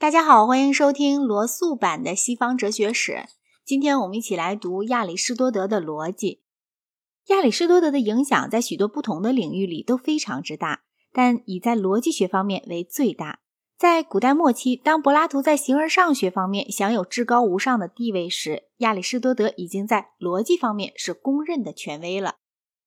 大家好，欢迎收听罗素版的西方哲学史。今天我们一起来读亚里士多德的逻辑。亚里士多德的影响在许多不同的领域里都非常之大，但以在逻辑学方面为最大。在古代末期，当柏拉图在形而上学方面享有至高无上的地位时，亚里士多德已经在逻辑方面是公认的权威了，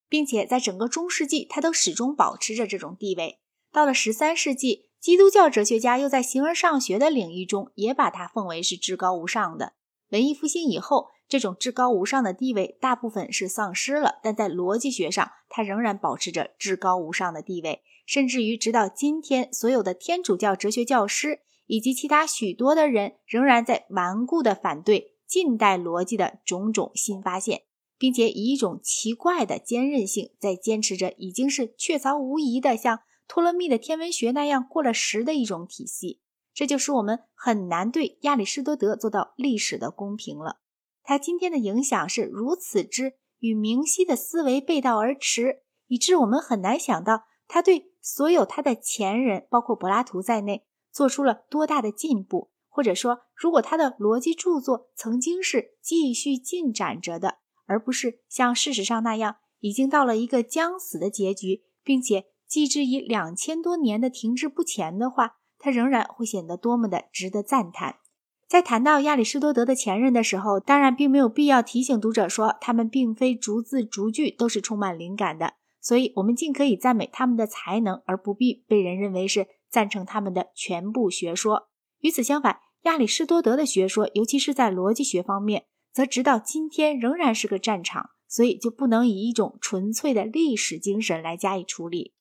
并且在整个中世纪，他都始终保持着这种地位。到了十三世纪。基督教哲学家又在形而上学的领域中也把它奉为是至高无上的。文艺复兴以后，这种至高无上的地位大部分是丧失了，但在逻辑学上，它仍然保持着至高无上的地位。甚至于直到今天，所有的天主教哲学教师以及其他许多的人，仍然在顽固地反对近代逻辑的种种新发现，并且以一种奇怪的坚韧性，在坚持着已经是确凿无疑的像。托勒密的天文学那样过了时的一种体系，这就使我们很难对亚里士多德做到历史的公平了。他今天的影响是如此之与明晰的思维背道而驰，以致我们很难想到他对所有他的前人，包括柏拉图在内，做出了多大的进步。或者说，如果他的逻辑著作曾经是继续进展着的，而不是像事实上那样已经到了一个将死的结局，并且。即之以两千多年的停滞不前的话，它仍然会显得多么的值得赞叹。在谈到亚里士多德的前任的时候，当然并没有必要提醒读者说他们并非逐字逐句都是充满灵感的，所以我们尽可以赞美他们的才能，而不必被人认为是赞成他们的全部学说。与此相反，亚里士多德的学说，尤其是在逻辑学方面，则直到今天仍然是个战场，所以就不能以一种纯粹的历史精神来加以处理。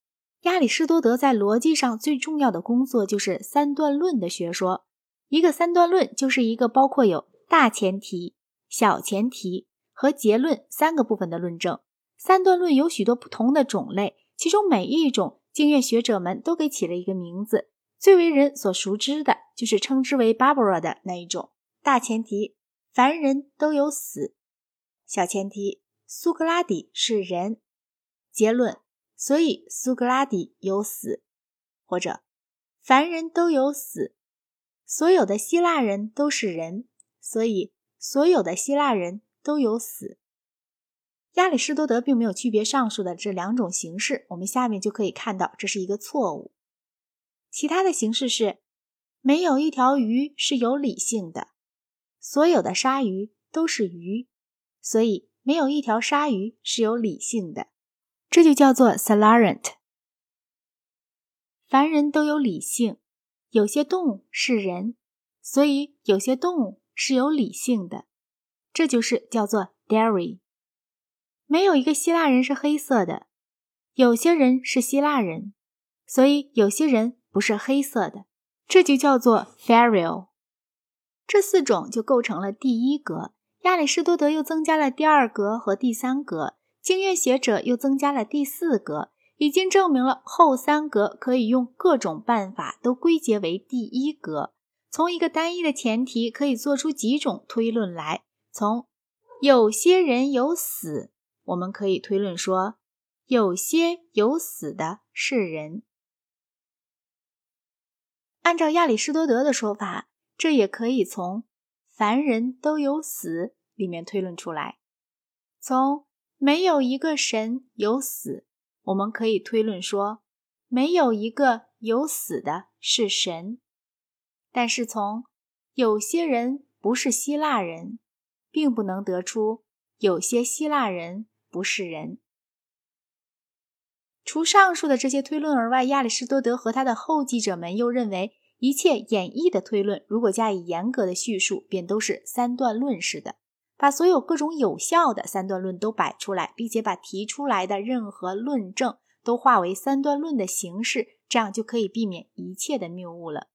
亚里士多德在逻辑上最重要的工作就是三段论的学说。一个三段论就是一个包括有大前提、小前提和结论三个部分的论证。三段论有许多不同的种类，其中每一种经验学者们都给起了一个名字。最为人所熟知的就是称之为 Barbara 的那一种。大前提：凡人都有死。小前提：苏格拉底是人。结论。所以苏格拉底有死，或者凡人都有死。所有的希腊人都是人，所以所有的希腊人都有死。亚里士多德并没有区别上述的这两种形式，我们下面就可以看到这是一个错误。其他的形式是：没有一条鱼是有理性的，所有的鲨鱼都是鱼，所以没有一条鲨鱼是有理性的。这就叫做 Salarent。凡人都有理性，有些动物是人，所以有些动物是有理性的。这就是叫做 Dairy。没有一个希腊人是黑色的，有些人是希腊人，所以有些人不是黑色的。这就叫做 Ferial。这四种就构成了第一格。亚里士多德又增加了第二格和第三格。经验学者又增加了第四格，已经证明了后三格可以用各种办法都归结为第一格。从一个单一的前提可以做出几种推论来。从有些人有死，我们可以推论说，有些有死的是人。按照亚里士多德的说法，这也可以从凡人都有死里面推论出来。从没有一个神有死，我们可以推论说，没有一个有死的是神。但是从有些人不是希腊人，并不能得出有些希腊人不是人。除上述的这些推论而外，亚里士多德和他的后继者们又认为，一切演绎的推论，如果加以严格的叙述，便都是三段论式的。把所有各种有效的三段论都摆出来，并且把提出来的任何论证都化为三段论的形式，这样就可以避免一切的谬误了。